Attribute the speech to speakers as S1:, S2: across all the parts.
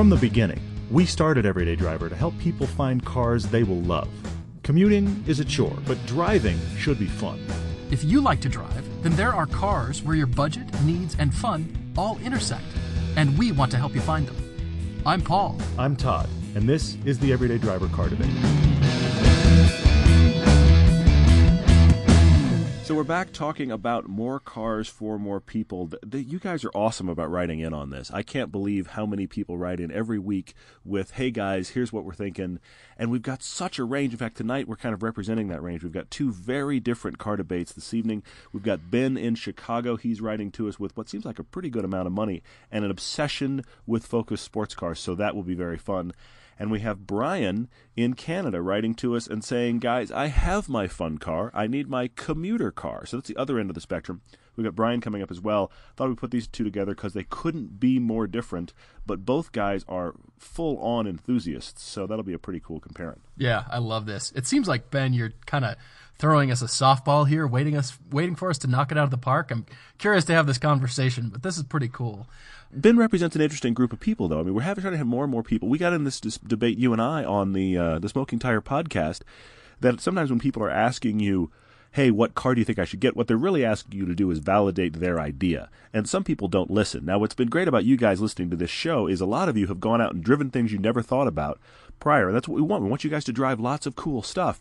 S1: From the beginning, we started Everyday Driver to help people find cars they will love. Commuting is a chore, but driving should be fun.
S2: If you like to drive, then there are cars where your budget, needs, and fun all intersect, and we want to help you find them. I'm Paul.
S1: I'm Todd, and this is the Everyday Driver Car Debate.
S3: So we're back talking about more cars for more people. You guys are awesome about writing in on this. I can't believe how many people write in every week with, "Hey guys, here's what we're thinking," and we've got such a range. In fact, tonight we're kind of representing that range. We've got two very different car debates this evening. We've got Ben in Chicago. He's writing to us with what seems like a pretty good amount of money and an obsession with Focus sports cars. So that will be very fun. And we have Brian in Canada writing to us and saying, Guys, I have my fun car. I need my commuter car. So that's the other end of the spectrum. We've got Brian coming up as well. Thought we'd put these two together because they couldn't be more different, but both guys are full on enthusiasts. So that'll be a pretty cool comparison.
S2: Yeah, I love this. It seems like Ben, you're kind of throwing us a softball here, waiting us, waiting for us to knock it out of the park. I'm curious to have this conversation, but this is pretty cool.
S3: Ben represents an interesting group of people, though. I mean, we're having trying to have more and more people. We got in this, debate, you and I, on the uh, the Smoking Tire podcast, that sometimes when people are asking you, "Hey, what car do you think I should get?" What they're really asking you to do is validate their idea, and some people don't listen. Now, what's been great about you guys listening to this show is a lot of you have gone out and driven things you never thought about prior, and that's what we want. We want you guys to drive lots of cool stuff.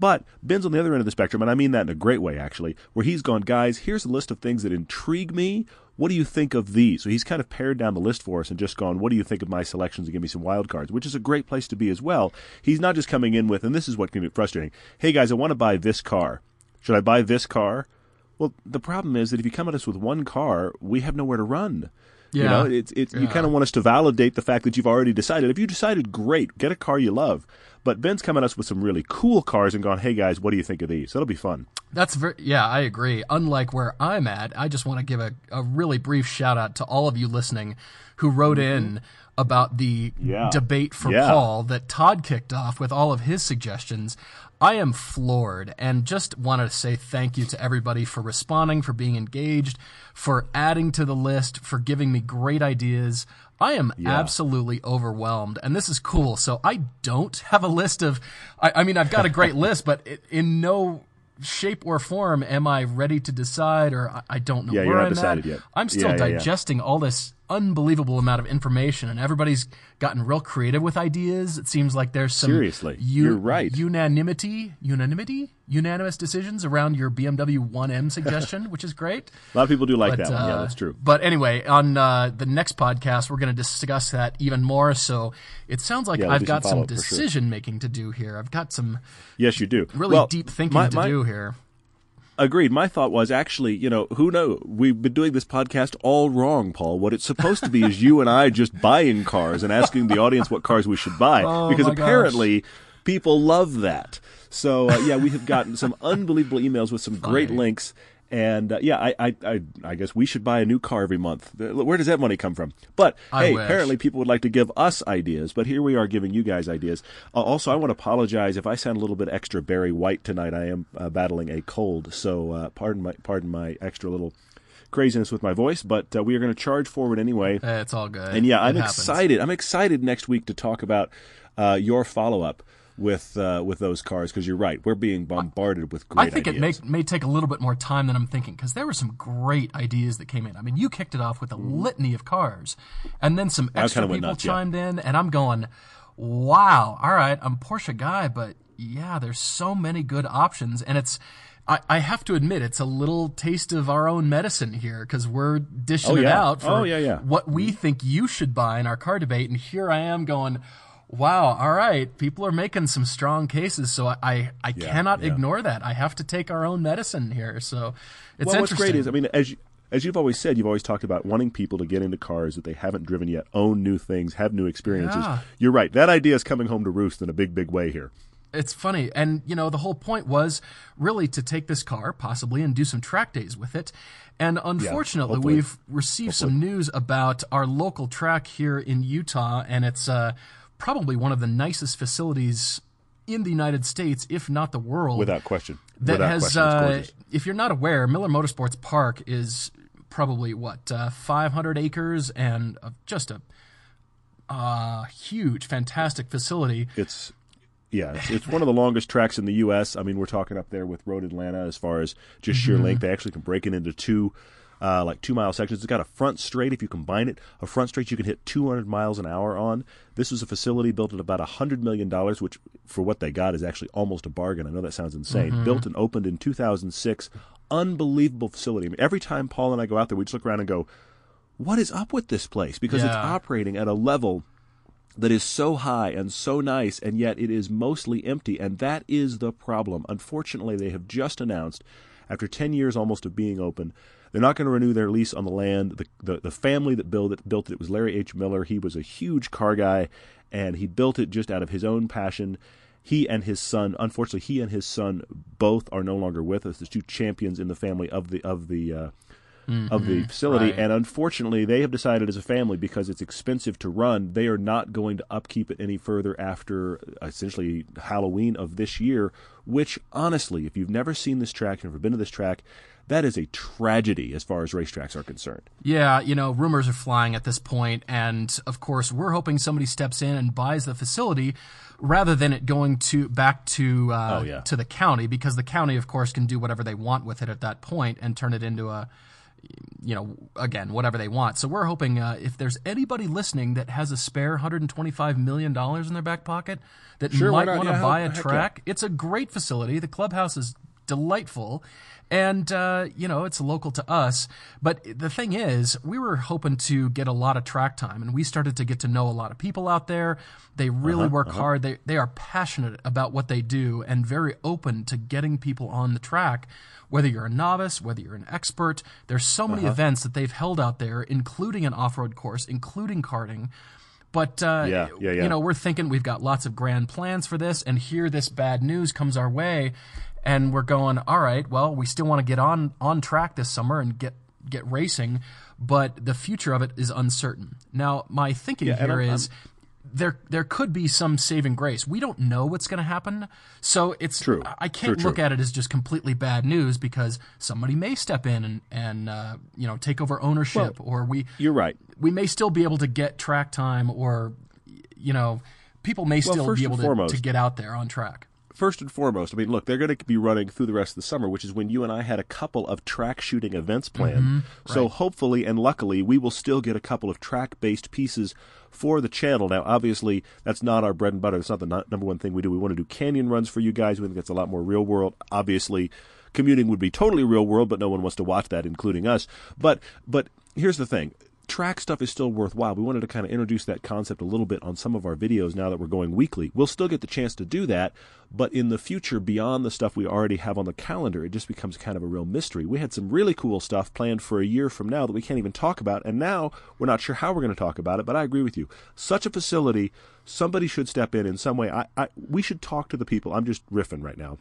S3: But Ben's on the other end of the spectrum, and I mean that in a great way, actually, where he's gone, guys, here's a list of things that intrigue me. What do you think of these? So he's kind of pared down the list for us and just gone, what do you think of my selections and give me some wild cards, which is a great place to be as well. He's not just coming in with, and this is what can be frustrating. Hey guys, I want to buy this car. Should I buy this car? Well, the problem is that if you come at us with one car, we have nowhere to run. You know, it's it's you kind of want us to validate the fact that you've already decided. If you decided, great, get a car you love. But Ben's come at us with some really cool cars and gone, hey guys, what do you think of these? That'll be fun.
S2: That's very, yeah, I agree. Unlike where I'm at, I just want to give a, a really brief shout out to all of you listening who wrote in about the
S3: Mm-hmm. Yeah.
S2: debate for
S3: Yeah.
S2: Paul that Todd kicked off with all of his suggestions. I am floored and just wanted to say thank you to everybody for responding, for being engaged, for adding to the list, for giving me great ideas. I am absolutely overwhelmed, and this is cool. So I don't have a list of. I, I mean, I've got a great list, but it, in no shape or form am I ready to decide, or I, I don't know
S3: Yeah,
S2: where
S3: you're not
S2: I'm
S3: decided
S2: at.
S3: yet.
S2: I'm still
S3: Yeah, yeah, yeah.
S2: digesting all this unbelievable amount of information, and everybody's gotten real creative with ideas. It seems like there's some
S3: Seriously,
S2: u-
S3: you're right.
S2: unanimity, unanimity, unanimous decisions around your BMW 1M suggestion, which is great.
S3: A lot of people do like
S2: But,
S3: that one. Yeah,
S2: uh,
S3: that's true.
S2: But anyway, on uh, the next podcast, we're going to discuss that even more. So it sounds like
S3: Yeah,
S2: I've
S3: do some
S2: got some
S3: follow-up sure.
S2: decision making to do here. I've got some
S3: Yes, you do.
S2: really
S3: Well,
S2: deep thinking
S3: my-
S2: to
S3: my-
S2: do here.
S3: Agreed. My thought was actually, you know, who knows? We've been doing this podcast all wrong, Paul. What it's supposed to be is you and I just buying cars and asking the audience what cars we should buy
S2: Oh,
S3: because
S2: my gosh.
S3: apparently people love that. So uh, yeah, we have gotten some unbelievable emails with some great links. And uh, yeah, I, I I I guess we should buy a new car every month. Where does that money come from? But
S2: I
S3: hey,
S2: wish.
S3: apparently people would like to give us ideas, but here we are giving you guys ideas. Uh, also, I want to apologize if I sound a little bit extra Barry White tonight. I am uh, battling a cold, so uh, pardon my pardon my extra little craziness with my voice. But uh, we are going to charge forward anyway.
S2: Eh, It's all good.
S3: And yeah,
S2: It
S3: I'm
S2: happens.
S3: excited. I'm excited next week to talk about uh, your follow up with uh, with those cars because you're right. We're being bombarded with great
S2: I think
S3: ideas.
S2: it may, may take a little bit more time than I'm thinking because there were some great ideas that came in. I mean, you kicked it off with a litany of cars, and then some extra people
S3: nuts, yeah.
S2: chimed in, and I'm going, "Wow, all right, I'm Porsche guy, but yeah, there's so many good options, and it's." I, I have to admit, it's a little taste of our own medicine here because we're dishing
S3: Oh,
S2: it out for
S3: Oh, yeah, yeah.
S2: what we think you should buy in our car debate, and here I am going, "Wow, all right, people are making some strong cases, so I I, I cannot
S3: yeah.
S2: ignore that. I have to take our own medicine here." So it's
S3: well, what's
S2: interesting.
S3: great is, I mean, as you, as you've always said, you've always talked about wanting people to get into cars that they haven't driven yet, own new things, have new experiences.
S2: Yeah.
S3: You're right. That idea is coming home to roost in a big, big way here.
S2: it's funny, and you know the whole point was really to take this car possibly and do some track days with it. And unfortunately,
S3: hopefully.
S2: we've received some news about our local track here in Utah, and it's uh, probably one of the nicest facilities in the United States, if not the world.
S3: Without question.
S2: that
S3: Without
S2: has,
S3: question.
S2: Uh, if you're not aware, Miller Motorsports Park is probably what uh, 500 acres and uh, just a uh, huge, fantastic facility.
S3: It's yeah, it's, it's one of the longest tracks in the U.S. I mean, we're talking up there with Road Atlanta as far as just sheer length. They actually can break it into two, uh, like two mile sections. It's got a front straight. If you combine it, a front straight you can hit 200 miles an hour on. This was a facility built at about $100 million, which for what they got is actually almost a bargain. I know that sounds insane. Built and opened in 2006. Unbelievable facility. I mean, every time Paul and I go out there, we just look around and go, what is up with this place? Because it's operating at a level that is so high and so nice, and yet it is mostly empty, and that is the problem. Unfortunately, they have just announced, after 10 years almost of being open, they're not going to renew their lease on the land. The, the, the family that built it, built it was Larry H. Miller. He was a huge car guy, and he built it just out of his own passion. He and his son, unfortunately, he and his son both are no longer with us. There's two champions in the family of the of the uh, of the facility,
S2: right.
S3: and unfortunately, they have decided as a family because it's expensive to run, they are not going to upkeep it any further after uh, essentially Halloween of this year. Which, honestly, if you've never seen this track, never been to this track, that is a tragedy as far as racetracks are concerned.
S2: Yeah, you know, rumors are flying at this point, and of course, we're hoping somebody steps in and buys the facility rather than it going to back to uh,
S3: Oh, yeah.
S2: to the county, because the county, of course, can do whatever they want with it at that point and turn it into a, you know, again, whatever they want. So we're hoping uh, if there's anybody listening that has a spare 125 million dollars in their back pocket that
S3: Sure,
S2: might want to
S3: Yeah,
S2: buy a track, it's a great facility. The clubhouse is delightful. And, uh, you know, it's local to us. But the thing is, we were hoping to get a lot of track time, and we started to get to know a lot of people out there. They really
S3: Uh-huh,
S2: work hard. They, they are passionate about what they do and very open to getting people on the track. Whether you're a novice, whether you're an expert, there's so many
S3: Uh-huh.
S2: events that they've held out there, including an off road course, including karting. But uh,
S3: Yeah, yeah, yeah.
S2: you know, we're thinking we've got lots of grand plans for this, and here this bad news comes our way, and we're going, all right, well, we still want to get on on track this summer and get get racing, but the future of it is uncertain. Now, my thinking
S3: Yeah,
S2: here
S3: I'm-
S2: there there could be some saving grace. We don't know what's going to happen, so it's
S3: True.
S2: I can't
S3: True,
S2: look
S3: true.
S2: at it as just completely bad news because somebody may step in and and uh, you know take over ownership, or we
S3: You're right.
S2: we may still be able to get track time or you know people may still be able to,
S3: foremost-
S2: to get out there on track
S3: first and foremost, I mean, look, they're going to be running through the rest of the summer, which is when you and I had a couple of track shooting events planned. Mm-hmm. So hopefully and luckily, we will still get a couple of track based pieces for the channel. Now, obviously, that's not our bread and butter. It's not the number one thing we do. We want to do canyon runs for you guys. We think that's a lot more real world. Obviously, commuting would be totally real world, but no one wants to watch that, including us. But but here's the thing track stuff is still worthwhile. We wanted to kind of introduce that concept a little bit on some of our videos now that we're going weekly. We'll still get the chance to do that, but in the future, beyond the stuff we already have on the calendar, it just becomes kind of a real mystery. We had some really cool stuff planned for a year from now that we can't even talk about, and now we're not sure how we're going to talk about it, but I agree with you. Such a facility, somebody should step in in some way. I, I we should talk to the people. I'm just riffing right now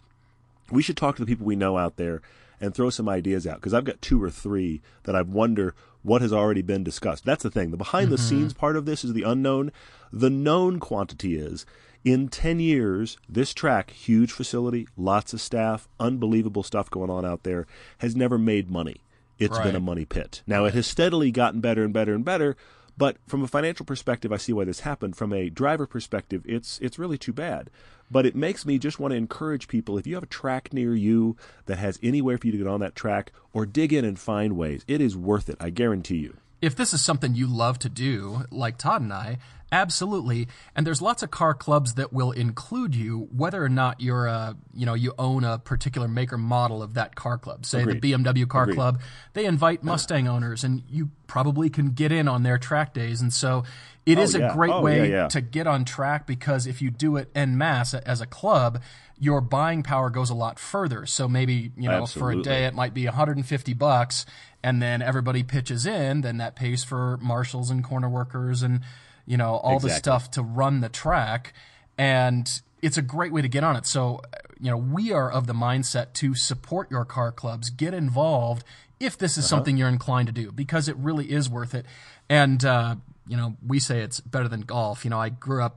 S3: we should talk to the people we know out there and throw some ideas out because I've got two or three that I wonder what has already been discussed. That's the thing. The behind the mm-hmm. scenes part of this is the unknown. The known quantity is in 10 years, this track, huge facility, lots of staff, unbelievable stuff going on out there, has never made money. It's been a money pit. Now, it has steadily gotten better and better and better. But from a financial perspective, I see why this happened. From a driver perspective, it's it's really too bad. But it makes me just want to encourage people if you have a track near you that has anywhere for you to get on that track, or dig in and find ways. It is worth it. I guarantee you.
S2: if this is something you love to do like todd and i absolutely and there's lots of car clubs that will include you whether or not you're a you know you own a particular maker model of that car club say
S3: Agreed.
S2: the bmw car
S3: Agreed.
S2: club they invite mustang owners and you probably can get in on their track days and so it
S3: Oh,
S2: is
S3: yeah.
S2: a great
S3: Oh,
S2: way
S3: yeah,
S2: to get on track because if you do it en masse as a club your buying power goes a lot further so maybe you know for a day it might be 150 bucks and then everybody pitches in then that pays for marshals and corner workers and you know all the stuff to run the track and it's a great way to get on it. So you know we are of the mindset to support your car clubs get involved if this is
S3: Uh-huh.
S2: something you're inclined to do because it really is worth it. And uh, you know we say it's better than golf. You know i grew up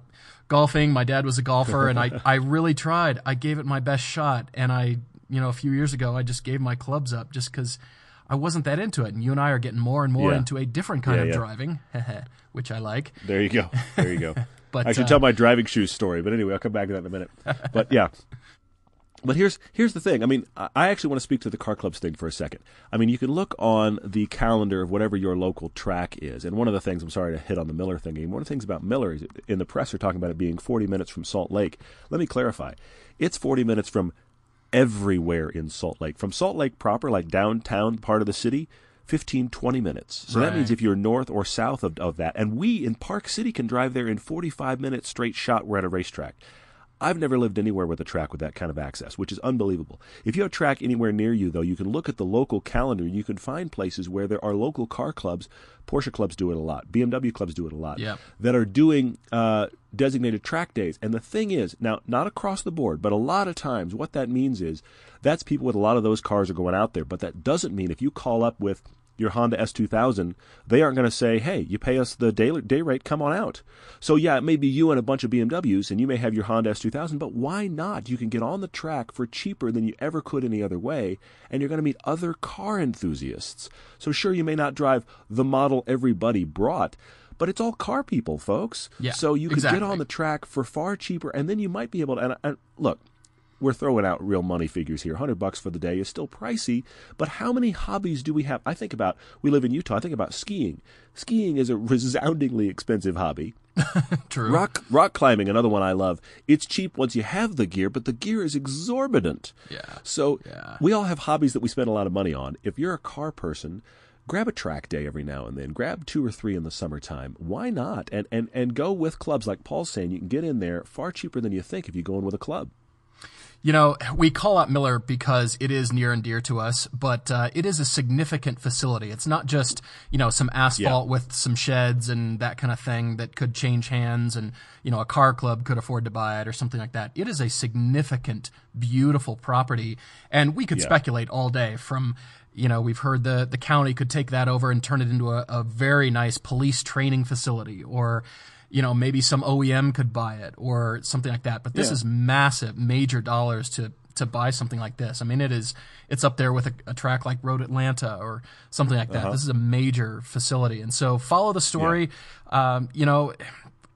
S2: golfing. My dad was a golfer and i i really tried. I gave it my best shot and i you know a few years ago i just gave my clubs up just because I wasn't that into it. And you and I are getting more and more
S3: Yeah.
S2: into a different kind
S3: Yeah,
S2: of
S3: yeah.
S2: driving, which I like.
S3: There you go. There you go.
S2: But,
S3: I should
S2: uh,
S3: tell my driving shoes story, but anyway, I'll come back to that in a minute. But yeah. But here's here's the thing. I mean, I actually want to speak to the car clubs thing for a second. I mean, you can look on the calendar of whatever your local track is, and one of the things I'm sorry to hit on the Miller thing. One of the things about Miller is in the press are talking about it being 40 minutes from Salt Lake. Let me clarify. It's 40 minutes from everywhere in Salt Lake. From Salt Lake proper, like downtown part of the city, 15, 20 minutes. So that means if you're north or south of, of that, and we in Park City can drive there in 45 minutes straight shot, we're at a racetrack. I've never lived anywhere with a track with that kind of access, which is unbelievable. If you have a track anywhere near you, though, you can look at the local calendar. You can find places where there are local car clubs. Porsche clubs do it a lot. BMW clubs do it a lot.
S2: Yep.
S3: That are doing uh, designated track days. And the thing is, now, not across the board, but a lot of times what that means is that's people with a lot of those cars are going out there. But that doesn't mean if you call up with your Honda S2000, they aren't going to say, hey, you pay us the day, day rate, come on out. So, yeah, it may be you and a bunch of BMWs, and you may have your Honda S2000, but why not? You can get on the track for cheaper than you ever could any other way, and you're going to meet other car enthusiasts. So, sure, you may not drive the model everybody brought. But it's all car people, folks.
S2: Yeah,
S3: so you can get on the track for far cheaper, and then you might be able to. And, and look, we're throwing out real money figures here. 100 bucks for the day is still pricey, but how many hobbies do we have? I think about, we live in Utah, I think about skiing. Skiing is a resoundingly expensive hobby.
S2: True.
S3: Rock rock climbing, another one I love. It's cheap once you have the gear, but the gear is exorbitant.
S2: Yeah.
S3: So
S2: Yeah.
S3: we all have hobbies that we spend a lot of money on. If you're a car person, grab a track day every now and then. Grab two or three in the summertime. Why not? And and and go with clubs like Paul's saying. You can get in there far cheaper than you think if you go in with a club.
S2: You know, we call out Miller because it is near and dear to us, but uh, it is a significant facility. It's not just, you know, some asphalt
S3: Yeah.
S2: with some sheds and that kind of thing that could change hands and, you know, a car club could afford to buy it or something like that. It is a significant, beautiful property. And we could
S3: Yeah.
S2: speculate all day from, you know, we've heard the, the county could take that over and turn it into a, a very nice police training facility or, you know, maybe some OEM could buy it or something like that. But this
S3: Yeah.
S2: is massive, major dollars to to buy something like this. I mean, it is it's up there with a, a track like Road Atlanta or something like
S3: Uh-huh.
S2: that. This is a major facility, and so follow the story. Um, you know.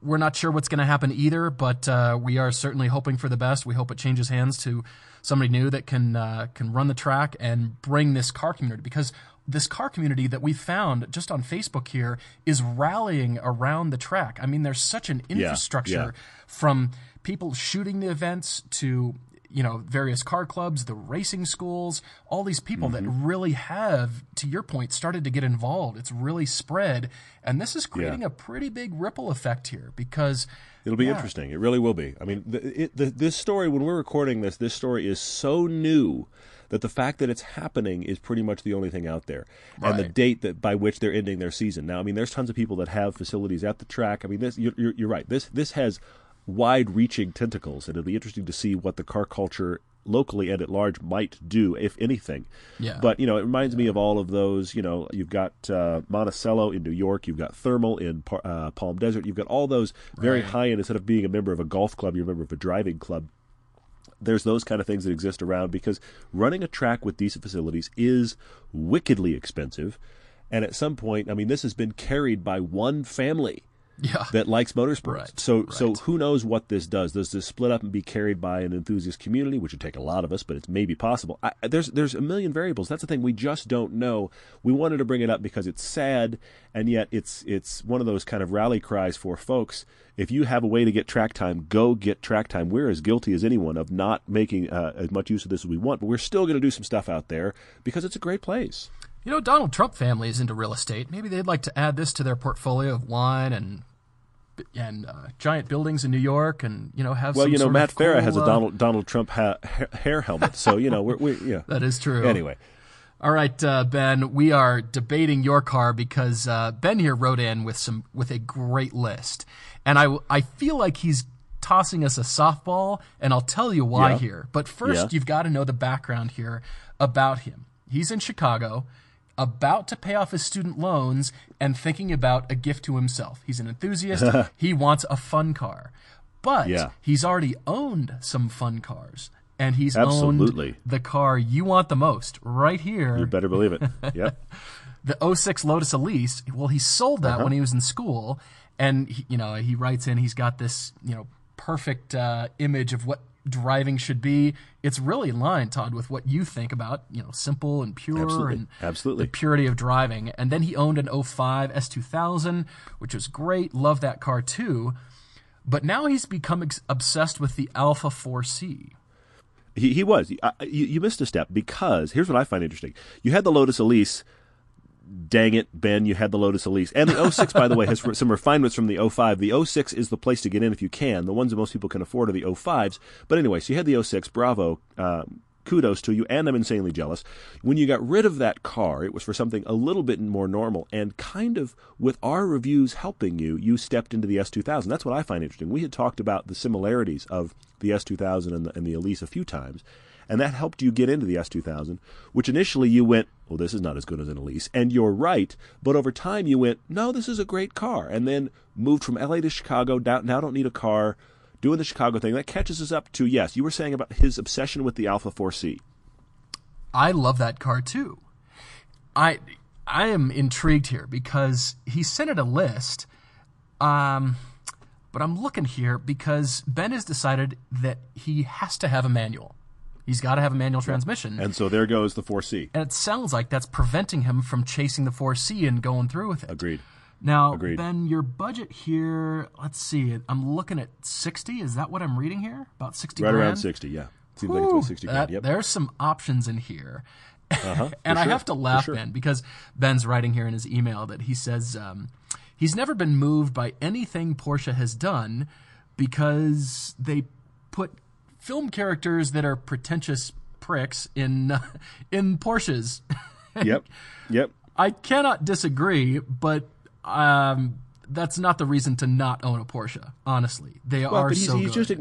S2: We're not sure what's going to happen either, but uh, we are certainly hoping for the best. We hope it changes hands to somebody new that can uh, can run the track and bring this car community because this car community that we found just on Facebook here is rallying around the track. I mean, there's such an infrastructure
S3: yeah.
S2: from people shooting the events to you know various car clubs the racing schools all these people that
S3: Mm-hmm.
S2: really have to your point started to get involved it's really spread and this is creating
S3: Yeah.
S2: a pretty big ripple effect here because
S3: It'll be
S2: Yeah.
S3: interesting. It really will be. I mean, the, it, the, this story, when we're recording this, this story is so new that the fact that it's happening is pretty much the only thing out there. And the date that by which they're ending their season. Now, I mean, there's tons of people that have facilities at the track. I mean, this you're, you're, you're right. This this has wide-reaching tentacles, and it'll be interesting to see what the car culture locally and at large might do, if anything.
S2: Yeah.
S3: But you know, it reminds me of all of those. You know, you've got uh, Monticello in New York, you've got Thermal in uh, Palm Desert, you've got all those very
S2: Right.
S3: high end. Instead of being a member of a golf club, you're a member of a driving club. There's those kind of things that exist around because running a track with decent facilities is wickedly expensive. And at some point, I mean, this has been carried by one family
S2: yeah
S3: that likes motorsports.
S2: Right,
S3: So so who knows what this does? Does this split up and be carried by an enthusiast community, which would take a lot of us, but it's maybe possible. I, there's there's a million variables. That's the thing we just don't know. We wanted to bring it up because it's sad, and yet it's it's one of those kind of rally cries for folks. If you have a way to get track time, go get track time. We're as guilty as anyone of not making uh, as much use of this as we want, but we're still going to do some stuff out there because it's a great place.
S2: You know donald trump family is into real estate maybe they'd like to add this to their portfolio of wine and and uh, giant buildings in new york and you know have some.
S3: Well, you know, Matt Farah
S2: cool,
S3: has a
S2: uh,
S3: Donald Donald Trump ha- hair helmet, so you know we're we yeah.
S2: that is true
S3: Anyway,
S2: All right, uh, Ben, we are debating your car because uh, Ben here wrote in with some with a great list, and I I feel like he's tossing us a softball, and I'll tell you why
S3: Yeah.
S2: here. But first,
S3: Yeah.
S2: you've got to know the background here about him. He's in Chicago, about to pay off his student loans, and thinking about a gift to himself. He's an enthusiast. he wants a fun car, but
S3: Yeah.
S2: he's already owned some fun cars. and he's
S3: Absolutely.
S2: owned the car you want the most right here.
S3: You better believe it. Yep.
S2: the 06 Lotus Elise. Well, he sold that
S3: Uh-huh.
S2: when he was in school, and he, you know he writes in he's got this you know perfect uh, image of what driving should be. It's really in line, Todd, with what you think about you know simple and pure
S3: Absolutely.
S2: and
S3: Absolutely.
S2: the purity of driving. And then he owned an 05 S2000, which was great. Love that car too. But now he's become ex- obsessed with the Alfa 4C.
S3: He, he was. I, you, you missed a step because here's what I find interesting. You had the Lotus Elise. Dang it, Ben, you had the Lotus Elise. And the 06, by the way, has some refinements from the 05. The 06 is the place to get in if you can. The ones that most people can afford are the 05s. But anyway, so you had the 06. Bravo. Uh, kudos to you, and I'm insanely jealous. When you got rid of that car, it was for something a little bit more normal, and kind of with our reviews helping you, you stepped into the S2000. That's what I find interesting. We had talked about the similarities of the S2000 and the, and the Elise a few times, and that helped you get into the S2000, which initially you went, well, this is not as good as an Elise, and you're right, but over time you went, no, this is a great car, and then moved from LA to Chicago, now don't need a car, doing the Chicago thing. That catches us up to, yes, you were saying about his obsession with the Alfa 4C.
S2: I love that car too. I I am intrigued here because he sent it a list. Um, but I'm looking here because Ben has decided that he has to have a manual. He's got to have a manual transmission.
S3: And so there goes the 4C.
S2: And it sounds like that's preventing him from chasing the 4C and going through with it.
S3: Agreed.
S2: Now,
S3: Agreed.
S2: Ben, your budget here, let's see, I'm looking at 60. Is that what I'm reading here? About 60
S3: Right
S2: grand?
S3: around 60, yeah. Seems like it's about 60
S2: That-
S3: grand. Yep.
S2: There's some options in here.
S3: Uh-huh,
S2: and
S3: for
S2: I have to laugh,
S3: sure.
S2: Ben, because Ben's writing here in his email that he says um, he's never been moved by anything Porsche has done because they put film characters that are pretentious pricks in in Porsches.
S3: Yep. Yep.
S2: I cannot disagree, but um, that's not the reason to not own a Porsche. Honestly, they
S3: Well,
S2: are
S3: he's,
S2: so
S3: he's
S2: good.
S3: just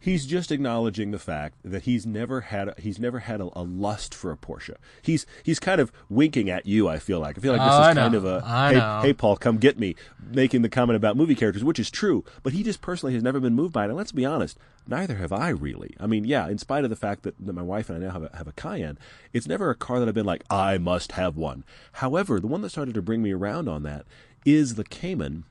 S3: he's just acknowledging the fact that he's never had a, he's never had a, a lust for a Porsche. He's he's kind of winking at you. I feel like I feel like this
S2: Oh,
S3: is kind of a
S2: I
S3: hey
S2: know.
S3: hey Paul come get me making the comment about movie characters, which is true. But he just personally has never been moved by it. And let's be honest, neither have I really. I mean, yeah, in spite of the fact that, that my wife and I now have a, have a Cayenne, it's never a car that I've been like I must have one. However, the one that started to bring me around on that is the Cayman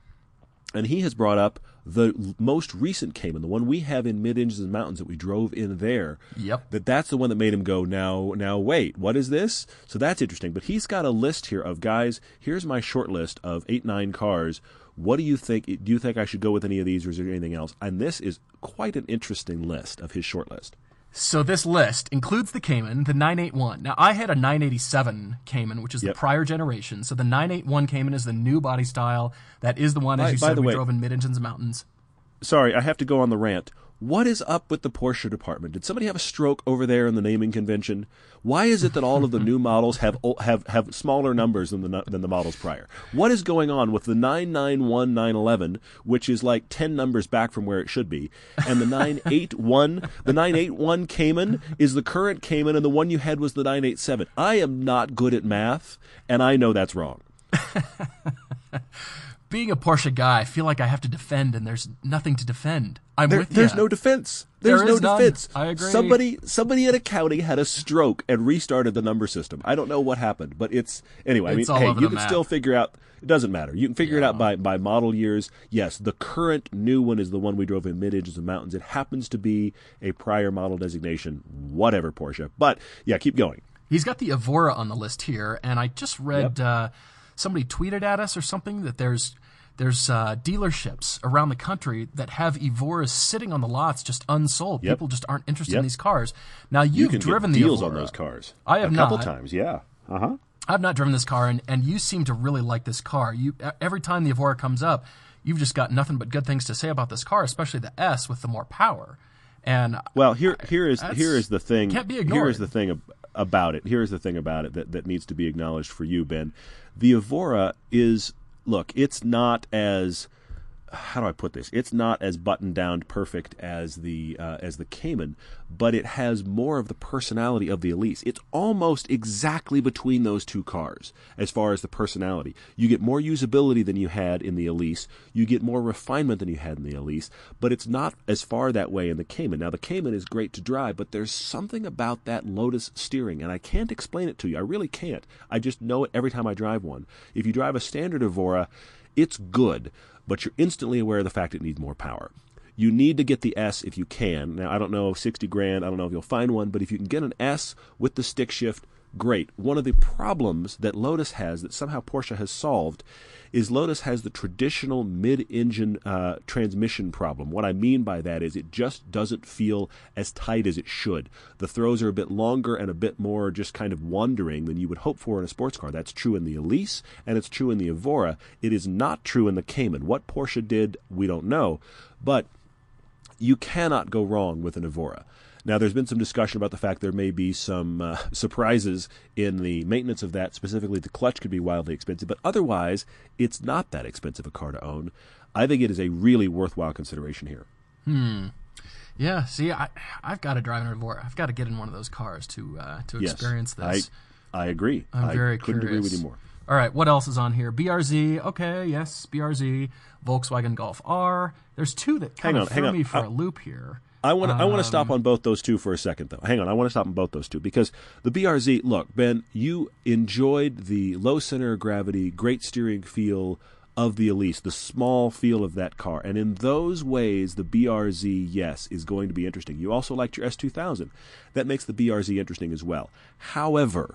S3: and he has brought up the most recent Cayman, the one we have in Mid Engines and Mountains that we drove in there.
S2: Yep.
S3: That that's the one that made him go now. Now wait, what is this? So that's interesting. But he's got a list here of guys. Here's my short list of eight nine cars. What do you think? Do you think I should go with any of these, or is there anything else? And this is quite an interesting list of his short list.
S2: So this list includes the Cayman, the 981. Now I had a 987 Cayman, which is
S3: Yep.
S2: the prior generation. So the 981 Cayman is the new body style. That is the one, as
S3: By-
S2: you
S3: by
S2: said, we
S3: way-
S2: drove in mid engines mountains.
S3: Sorry, I have to go on the rant. What is up with the Porsche department? Did somebody have a stroke over there in the naming convention? Why is it that all of the new models have have have smaller numbers than the than the models prior? What is going on with the 991 911, which is like 10 numbers back from where it should be, and the 981 the 981 Cayman is the current Cayman and the one you had was the 987. I am not good at math and I know that's wrong.
S2: Being a Porsche guy, I feel like I have to defend, and there's nothing to defend. I'm
S3: There-
S2: with you.
S3: there's no defense. There's
S2: There
S3: no
S2: none.
S3: defense.
S2: I agree.
S3: Somebody, somebody at accounting had a stroke and restarted the number system. I don't know what happened, but it's anyway.
S2: It's
S3: I mean, hey, you can
S2: map.
S3: still figure out. It doesn't matter. You can figure it out by by model years. Yes, the current new one is the one we drove in mid engines and mountains. It happens to be a prior model designation. Whatever Porsche, but yeah, keep going.
S2: He's got the Evora on the list here, and I just read uh, somebody tweeted at us or something that there's there's uh, dealerships around the country that have Evoras sitting on the lots just unsold.
S3: Yep.
S2: People just aren't interested
S3: Yep.
S2: in these cars. Now
S3: You
S2: you've
S3: can
S2: driven
S3: get
S2: the
S3: deals
S2: Evora.
S3: on those cars.
S2: I have
S3: a couple
S2: not.
S3: times. Yeah. Uh huh.
S2: I've not driven this car, and, and you seem to really like this car. You every time the Evora comes up, you've just got nothing but good things to say about this car, especially the S with the more power. And
S3: Well, here here is here is the thing.
S2: can't be ignored.
S3: is the thing ab- about it. Here is the thing about it that, that needs to be acknowledged for you, Ben. The Evora is look. It's not as how do I put this? It's not as buttoned down perfect as the uh, as the Cayman, but it has more of the personality of the Elise. It's almost exactly between those two cars as far as the personality. You get more usability than you had in the Elise. You get more refinement than you had in the Elise, but it's not as far that way in the Cayman. Now the Cayman is great to drive, but there's something about that Lotus steering, and I can't explain it to you. I really can't. I just know it every time I drive one. If you drive a standard Evora, it's good but you're instantly aware of the fact it needs more power. You need to get the S if you can. Now, I don't know, 60 grand, I don't know if you'll find one, but if you can get an S with the stick shift, great. One of the problems that Lotus has that somehow Porsche has solved is Lotus has the traditional mid-engine uh, transmission problem. What I mean by that is it just doesn't feel as tight as it should. The throws are a bit longer and a bit more just kind of wandering than you would hope for in a sports car. That's true in the Elise and it's true in the Evora. It is not true in the Cayman. What Porsche did, we don't know, but you cannot go wrong with an Evora. Now, there's been some discussion about the fact there may be some uh, surprises in the maintenance of that. Specifically, the clutch could be wildly expensive, but otherwise, it's not that expensive a car to own. I think it is a really worthwhile consideration here.
S2: Hmm. Yeah. See, I I've got to drive an Evora. I've got to get in one of those cars to uh, to
S3: yes,
S2: experience this.
S3: I I agree.
S2: I'm
S3: I
S2: very
S3: couldn't
S2: curious.
S3: agree with you more.
S2: All right, what else is on here? BRZ, okay, yes, BRZ, Volkswagen Golf R. There's two that kind
S3: Hang
S2: of
S3: on, hang
S2: threw me for a loop here.
S3: I want to I want to
S2: Um,
S3: stop on both those two for a second though. Hang on, I want to stop on both those two because the BRZ. Look, Ben, you enjoyed the low center of gravity, great steering feel of the Elise, the small feel of that car, and in those ways, the BRZ, yes, is going to be interesting. You also liked your S2000. That makes the BRZ interesting as well. However.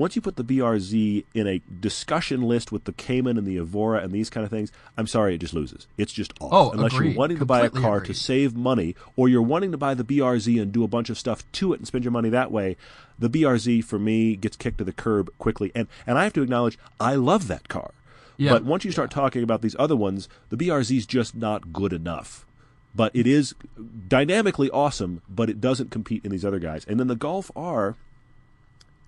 S3: Once you put the BRZ in a discussion list with the Cayman and the Evora and these kind of things, I'm sorry, it just loses. It's just off.
S2: Oh,
S3: Unless
S2: agreed.
S3: you're wanting to buy a car
S2: agreed.
S3: to save money, or you're wanting to buy the BRZ and do a bunch of stuff to it and spend your money that way, the BRZ for me gets kicked to the curb quickly. And and I have to acknowledge, I love that car.
S2: Yeah.
S3: But once you start talking about these other ones, the BRZ is just not good enough. But it is dynamically awesome, but it doesn't compete in these other guys. And then the Golf R,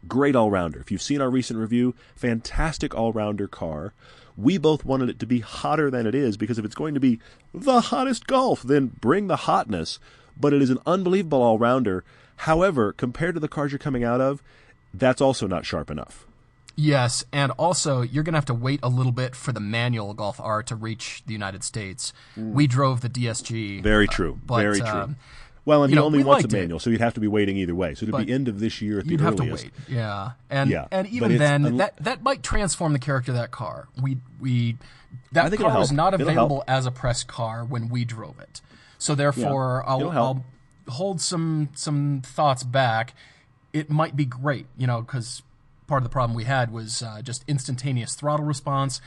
S3: great all rounder. If you've seen our recent review, fantastic all rounder car. We both wanted it to be hotter than it is because if it's going to be the hottest Golf, then bring the hotness. But it is an unbelievable all rounder. However, compared to the cars you're coming out of, that's also not sharp enough.
S2: Yes, and also you're going to have to wait a little bit for the manual Golf R to reach the United States. We drove the DSG.
S3: Mm. Very true.
S2: but,
S3: Very true.
S2: um,
S3: well, and
S2: you
S3: he
S2: know,
S3: only wants a
S2: liked it.
S3: manual, so you'd have to be waiting either way. So it'd
S2: But
S3: be end of this year at the
S2: You'd have to
S3: earliest.
S2: wait, yeah, and
S3: Yeah,
S2: and even then,
S3: un-
S2: that that might transform the character of that car. We we that
S3: I think
S2: car was not available as a press car when we drove it, so therefore
S3: It'll
S2: I'll. I'll hold some some thoughts back. It might be great, you know, because part of the problem we had was uh, just instantaneous throttle response.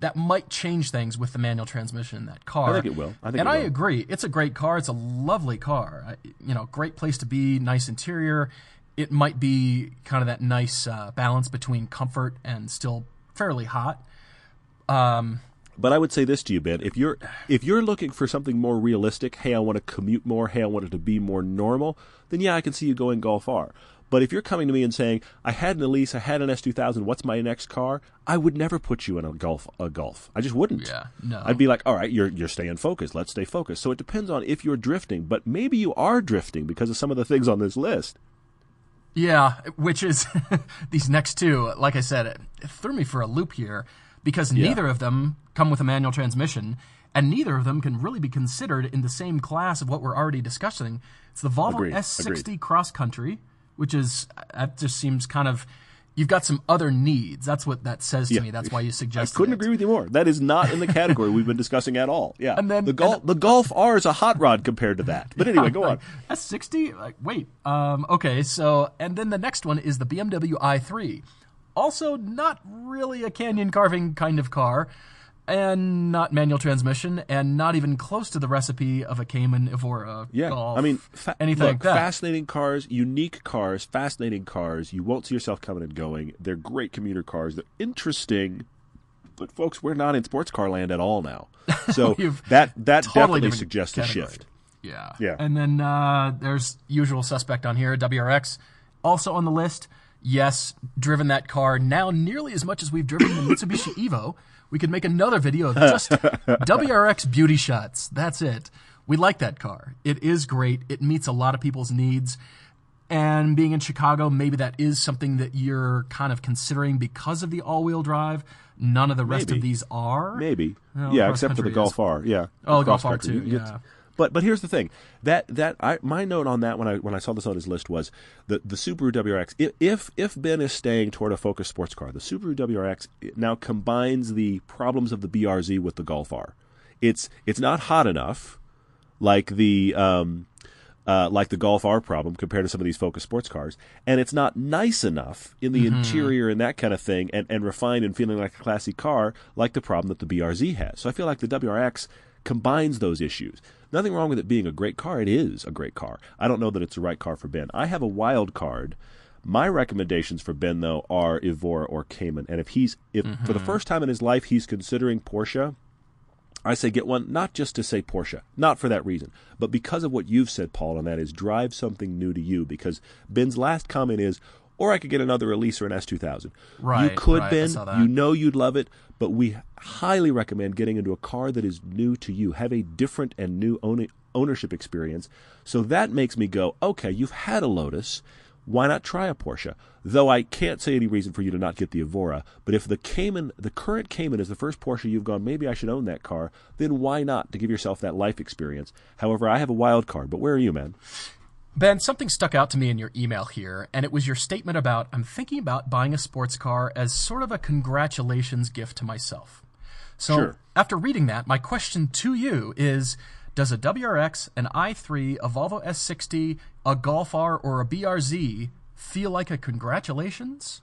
S2: That might change things with the manual transmission in that car.
S3: I think it will. I think
S2: and I
S3: will.
S2: agree. It's a great car. It's a lovely car. I, you know, great place to be. Nice interior. It might be kind of that nice uh, balance between comfort and still fairly hot.
S3: But I would say this to you, Ben: if you're if you're looking for something more realistic, hey, I want to commute more, hey, I want it to be more normal, then yeah, I can see you going Golf R. But if you're coming to me and saying, I had an Elise, I had an S2000, what's my next car? I would never put you in a Golf. A Golf. I just wouldn't.
S2: Yeah, no.
S3: I'd be like, all right, you're you're staying focused. Let's stay focused. So it depends on if you're drifting, but maybe you are drifting because of some of the things on this list.
S2: Yeah, which is these next two. Like I said, it, it threw me for a loop here because neither of them come with a manual transmission, and neither of them can really be considered in the same class of what we're already discussing. It's the Volvo
S3: Agreed,
S2: S60
S3: agreed.
S2: Cross Country, which is that just seems kind of you've got some other needs. That's what that says to
S3: Yeah.
S2: me. That's why you
S3: suggest.
S2: I
S3: couldn't
S2: it.
S3: agree with you more. That is not in the category we've been discussing at all. Yeah,
S2: And then-
S3: the golf
S2: and-
S3: the Golf R is a hot rod compared to that. But anyway, go on.
S2: Like, That's 60? Like, wait. Um, okay, so, and then the next one is the BMW i3. Also, not really a canyon carving kind of car, and not manual transmission, and not even close to the recipe of a Cayman Evora
S3: Yeah,
S2: Golf.
S3: I mean, fa-
S2: anything
S3: look,
S2: like that.
S3: fascinating cars, unique cars, fascinating cars. You won't see yourself coming and going. They're great commuter cars. They're interesting, but folks, we're not in sports car land at all now. So that that
S2: totally
S3: definitely suggests a shift.
S2: Yeah.
S3: Yeah.
S2: And then uh, there's usual suspect on here, WRX, also on the list. yes, driven that car now nearly as much as we've driven the Mitsubishi Evo. We could make another video of just WRX beauty shots. That's it. We like that car. It is great. It meets a lot of people's needs. And being in Chicago, maybe that is something that you're kind of considering because of the all-wheel drive. None of the rest
S3: Maybe.
S2: of these are.
S3: Maybe.
S2: Well,
S3: yeah, except for the Golf
S2: is-
S3: R. Yeah.
S2: Oh,
S3: The
S2: Golf
S3: cross
S2: R too, yeah.
S3: But but here's the thing that that I my note on that when I when I saw this on his list was the the Subaru WRX. If if Ben is staying toward a Focus sports car, the Subaru WRX now combines the problems of the BRZ with the Golf R. It's it's not hot enough like the um, uh, like the Golf R problem compared to some of these Focus sports cars, and it's not nice enough in the interior and that kind of thing, and, and refined and feeling like a classy car like the problem that the BRZ has. So I feel like the WRX combines those issues. Nothing wrong with it being a great car. It is a great car. I don't know that it's the right car for Ben. I have a wild card. My recommendations for Ben though are Evora or Cayman, and if he's if for the mm-hmm. first time in his life he's considering Porsche. I say get one not just to say Porsche, not for that reason, but because of what you've said, Paul, and that is drive something new to you. Because Ben's last comment is, or I could get another Elise or an S2000.
S2: Right.
S3: you could,
S2: right,
S3: Ben. You know you'd love it, but we highly recommend getting into a car that is new to you. Have a different and new own- ownership experience. So that makes me go, okay, you've had a Lotus. Why not try a Porsche? Though I can't say any reason for you to not get the Evora, but if the Cayman, the current Cayman is the first Porsche you've gone, maybe I should own that car, then why not to give yourself that life experience? However, I have a wild card, but where are you, man?
S2: Ben, something stuck out to me in your email here, and it was your statement about I'm thinking about buying a sports car as sort of a congratulations gift to myself. So,
S3: Sure.
S2: after reading that, my question to you is Does a WRX, an i3, a Volvo S60, a Golf R, or a BRZ feel like a congratulations?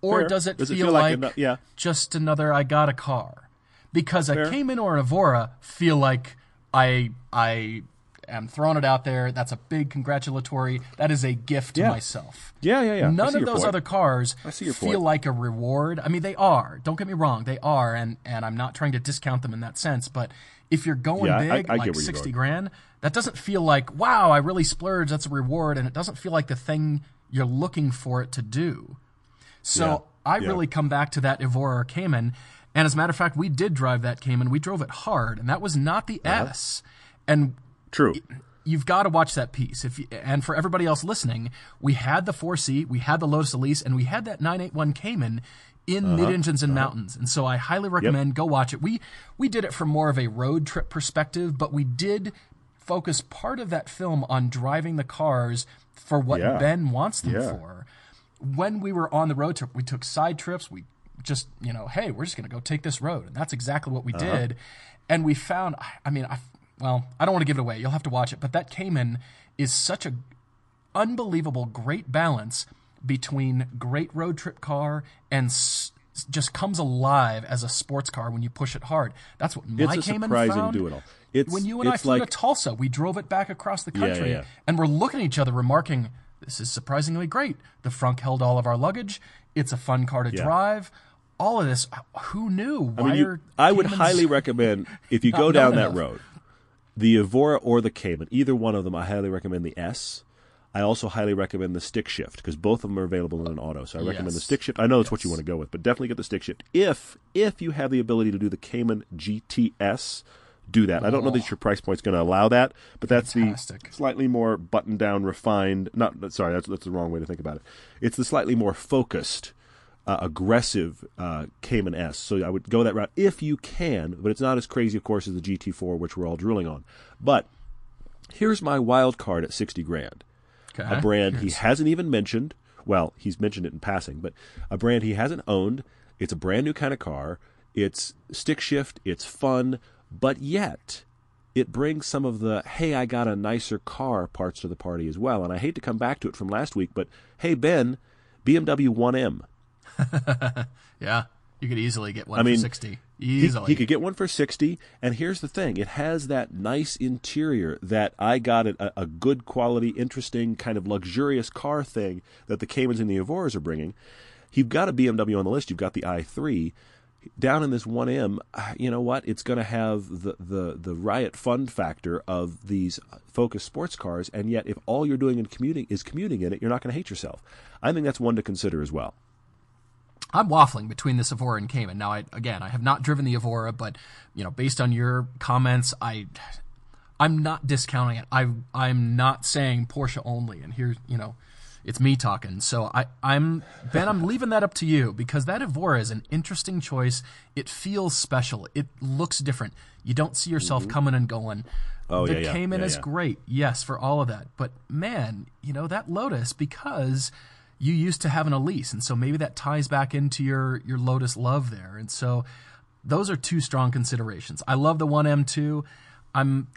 S2: Or
S3: Fair.
S2: does it
S3: Does it
S2: feel,
S3: feel like
S2: like,
S3: yeah.
S2: just another I got a car? Because a
S3: Fair.
S2: Cayman or an Evora feel like I I am throwing it out there. That's a big congratulatory. That is a gift to myself.
S3: Yeah, yeah, yeah.
S2: None of those
S3: point.
S2: other cars
S3: I
S2: feel
S3: point.
S2: like a reward. I mean, they are. Don't get me wrong, they are, and and I'm not trying to discount them in that sense. But if you're going
S3: Yeah,
S2: big,
S3: I get
S2: like sixty grand, that doesn't feel like wow, I really splurged. That's a reward, and it doesn't feel like the thing you're looking for it to do. So
S3: Yeah,
S2: I
S3: yeah.
S2: really come back to that Evora Cayman. And as a matter of fact, we did drive that Cayman. We drove it hard, and that was not the
S3: Uh-huh.
S2: S. And
S3: True.
S2: you've got to watch that piece. If you, and for everybody else listening, we had the 4C, we had the Lotus Elise, and we had that 981 Cayman in
S3: Uh-huh.
S2: mid engines and mountains. And so I highly recommend go watch it. We we did it from more of a road trip perspective, but we did focus part of that film on driving the cars for what
S3: Yeah.
S2: Ben wants them
S3: Yeah.
S2: for. When we were on the road trip, we took side trips. We just, you know, hey, we're just going to go take this road. And that's exactly what we
S3: Uh-huh.
S2: did. And we found, I mean, I, well, I don't want to give it away. You'll have to watch it. But that Cayman is such a unbelievable, great balance between great road trip car and s- just comes alive as a sports car when you push it hard. That's what my
S3: It's a
S2: Cayman
S3: surprising
S2: found.
S3: do-it-all. It's-
S2: when you and I flew
S3: like-
S2: to Tulsa, we drove it back across the
S3: Yeah, yeah,
S2: country,
S3: yeah.
S2: and we're looking at each other, remarking, "This is surprisingly great." The front held all of our luggage. It's a fun car to drive. All of this, who knew?
S3: I mean, you- I would highly recommend if you go down that
S2: enough?
S3: road, the Evora or the Cayman, either one of them, I highly recommend the S. I also highly recommend the stick shift because both of them are available in an auto. So I recommend the stick shift. I know that's what you want to go with, but definitely get the stick shift. If if you have the ability to do the Cayman GTS, do that. I don't know that oh. your price point's going to allow that, but that's
S2: Fantastic.
S3: the slightly more buttoned down, refined. Not sorry, that's that's the wrong way to think about it. It's the slightly more focused uh, aggressive uh, Cayman S. So I would go that route if you can, but it's not as crazy, of course, as the GT4, which we're all drooling on. But here's my wild card at 60 grand.
S2: Okay.
S3: A brand he hasn't even mentioned. Well, he's mentioned it in passing, but a brand he hasn't owned. It's a brand new kind of car. It's stick shift. It's fun, but yet it brings some of the hey, I got a nicer car parts to the party as well. And I hate to come back to it from last week, but hey, Ben, BMW 1M.
S2: Yeah, you could easily get one
S3: I mean,
S2: for sixty. Easily.
S3: he could get one for 60 and here's the thing it has that nice interior that i got a, a good quality interesting kind of luxurious car thing that the caymans and the Evoras are bringing you've got a bmw on the list you've got the i3 down in this 1M, uh, you know what? It's going to have the, the, the riot fun factor of these Focus sports cars, and yet if all you're doing in commuting is commuting in it, you're not going to hate yourself. I think that's one to consider as well.
S2: I'm waffling between this Evora and Cayman. Now, I, again, I have not driven the Evora, but you know, based on your comments, I, I'm not discounting it. I, I'm not saying Porsche only. And here's, you know, it's me talking. So I, I'm Ben. I'm leaving that up to you because that Evora is an interesting choice. It feels special. It looks different. You don't see yourself mm-hmm. coming and going.
S3: Oh,
S2: the
S3: yeah, yeah.
S2: Cayman
S3: yeah,
S2: is
S3: yeah.
S2: great, yes, for all of that. But man, you know that Lotus because you used to have an Elise, and so maybe that ties back into your your Lotus love there. And so those are two strong considerations. I love the one M two. I'm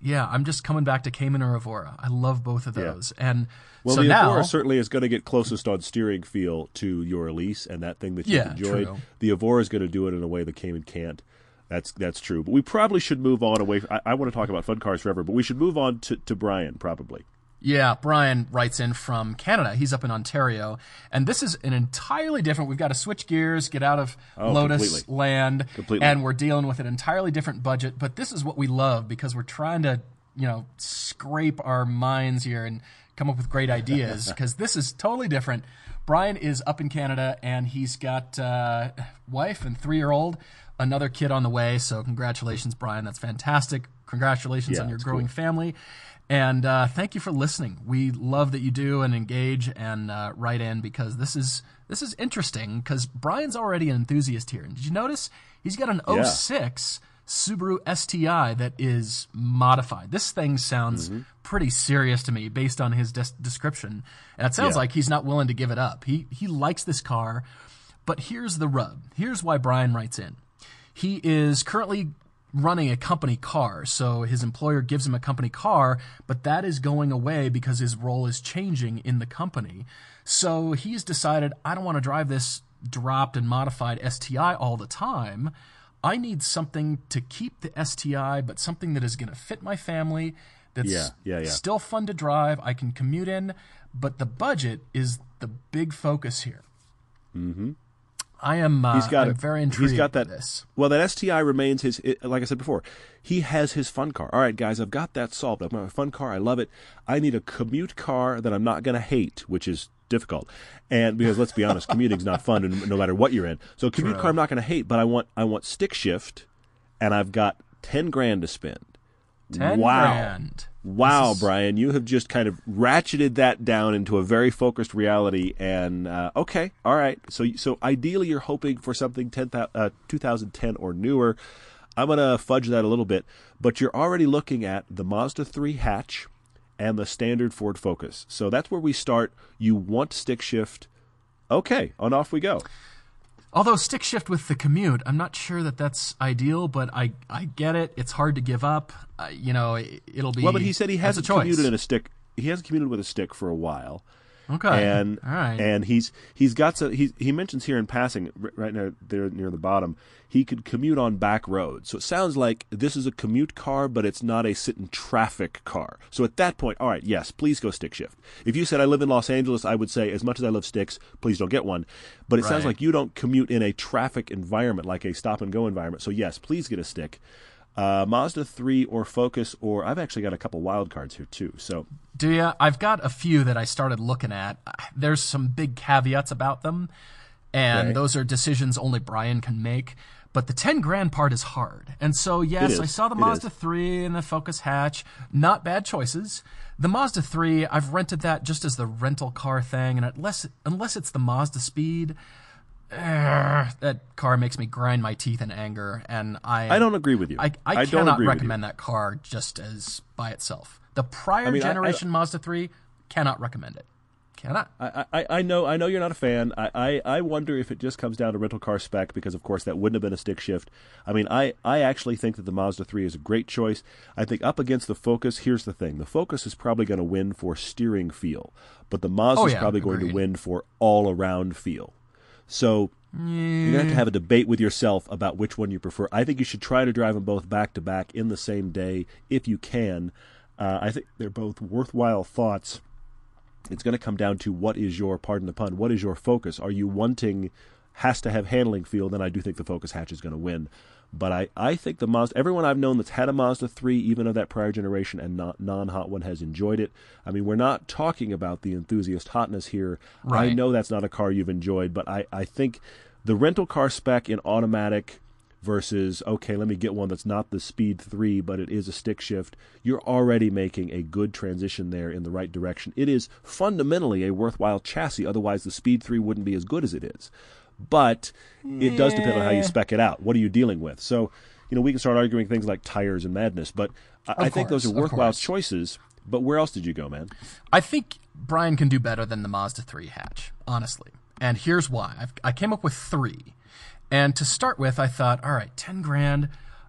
S2: yeah, I'm just coming back to Cayman or Evora. I love both of those.
S3: Yeah.
S2: And
S3: well,
S2: so
S3: the
S2: now,
S3: Evora certainly is going to get closest on steering feel to your Elise and that thing that you've
S2: Yeah,
S3: enjoyed.
S2: true.
S3: The Evora is going to do it in a way the Cayman can't. That's that's true. But we probably should move on away. I, I want to talk about fun cars forever, but we should move on to, to Brian probably.
S2: Yeah, Brian writes in from Canada. He's up in Ontario, and this is an entirely different. We've got to switch gears, get out of
S3: Oh,
S2: Lotus
S3: completely.
S2: land,
S3: Completely.
S2: and we're dealing with an entirely different budget. But this is what we love because we're trying to, you know, scrape our minds here and come up with great ideas. Because this is totally different. Brian is up in Canada, and he's got uh, wife and three-year-old, another kid on the way. So congratulations, Brian. That's fantastic. Congratulations
S3: Yeah,
S2: on your growing
S3: cool.
S2: family. And uh, thank you for listening. We love that you do and engage and uh, write in because this is this is interesting because Brian's already an enthusiast here. And did you notice he's got an
S3: Yeah.
S2: 06 Subaru STI that is modified. This thing sounds
S3: Mm-hmm.
S2: pretty serious to me based on his des- description, and it sounds
S3: Yeah.
S2: like he's not willing to give it up. He he likes this car, but here's the rub. Here's why Brian writes in. He is currently running a company car, so his employer gives him a company car, but that is going away because his role is changing in the company. So he's decided, I don't want to drive this dropped and modified STI all the time. I need something to keep the STI, but something that is going to fit my family, that's
S3: Yeah, yeah, yeah.
S2: still fun to drive, I can commute in, but the budget is the big focus here. Mm-hmm. I am uh,
S3: He's got
S2: I'm
S3: it.
S2: very intrigued
S3: He's got that.
S2: this.
S3: Well, that STI remains his. It, like I said before, he has his fun car. All right, guys, I've got that solved. I've got a fun car. I love it. I need a commute car that I'm not going to hate, which is difficult. And because let's be honest, commuting's not fun, and no matter what you're in. So a commute
S2: True.
S3: car I'm not going to hate, but I want I want stick shift, and I've got ten grand to spend.
S2: 10
S3: wow.
S2: grand.
S3: Wow,
S2: is-
S3: Brian, you have just kind of ratcheted that down into a very focused reality. And uh, okay, all right. So, so ideally, you're hoping for something 10, uh, 2010 or newer. I'm gonna fudge that a little bit, but you're already looking at the Mazda 3 hatch and the standard Ford Focus. So that's where we start. You want stick shift. Okay, on off we go.
S2: Although stick shift with the commute, I'm not sure that that's ideal, but I I get it. It's hard to give up. Uh, you know, it, it'll be.
S3: Well, but he said he hasn't commuted in a stick. He hasn't commuted with a stick for a while.
S2: Okay.
S3: and
S2: all right.
S3: and he's he's got so he he mentions here in passing right now there near the bottom he could commute on back roads. So it sounds like this is a commute car but it's not a sit in traffic car. So at that point all right yes please go stick shift. If you said i live in los angeles i would say as much as i love sticks please don't get one. But it sounds like you don't commute in a traffic environment like a stop and go environment. So yes please get a stick uh, Mazda 3 or Focus, or I've actually got a couple wild cards here too. So
S2: Do you? I've got a few that I started looking at. There's some big caveats about them, and those are decisions only Brian can make. But the 10 grand part is hard. And so, yes. I saw the
S3: It
S2: Mazda
S3: is.
S2: 3 and the Focus Hatch. Not bad choices. The Mazda 3, I've rented that just as the rental car thing. And unless, unless it's the Mazda Speed, that car makes me grind my teeth in anger. And I,
S3: I don't agree with you.
S2: I, I,
S3: I
S2: cannot
S3: agree with you.
S2: recommend that car just as by itself. The prior
S3: mean, I- I-
S2: generation Mazda 3 cannot recommend it. Cannot.
S3: I, I, I know I know you're not a fan. I, I, I wonder if it just comes down to rental car spec because of course that wouldn't have been a stick shift. I mean I, I actually think that the Mazda 3 is a great choice. I think up against the Focus, here's the thing: the Focus is probably going to win for steering feel, but the Mazda
S2: Oh,
S3: is
S2: yeah,
S3: probably going to win for all around feel. So you're gonna have to have a debate with yourself about which one you prefer. I think you should try to drive them both back to back in the same day if you can. Uh, I think they're both worthwhile thoughts it's going to come down to what is your pardon the pun what is your focus are you wanting has to have handling feel, then I do think the Focus hatch is going to win. But I, I think the Mazda, everyone I've known that's had a Mazda 3, even of that prior generation and not non hot one, has enjoyed it. I mean, we're not talking about the enthusiast hotness here. I know that's not a car you've enjoyed, but I, I think the rental car spec in automatic versus, okay, let me get one that's not the Speed 3, but it is a stick shift, you're already making a good transition there in the right direction. It is fundamentally a worthwhile chassis, otherwise, the Speed 3 wouldn't be as good as it is. But it does depend on how you spec it out. What are you dealing with? So, you know, we can start arguing things like tires and madness, but I, I think those are worthwhile choices. But where else did you go, man?
S2: I think Brian can do better than the Mazda 3 hatch, honestly. And here's why. I've, I came up with three. And to start with, I thought, all right, 10 grand.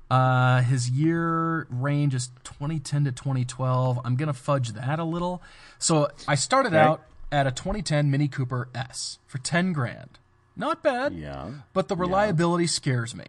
S2: Uh, his year range is 2010 to 2012. I'm going to fudge that a little. So I started
S3: Okay.
S2: out at a 2010 Mini Cooper S for 10 grand. Not bad.
S3: Yeah.
S2: But the reliability scares me.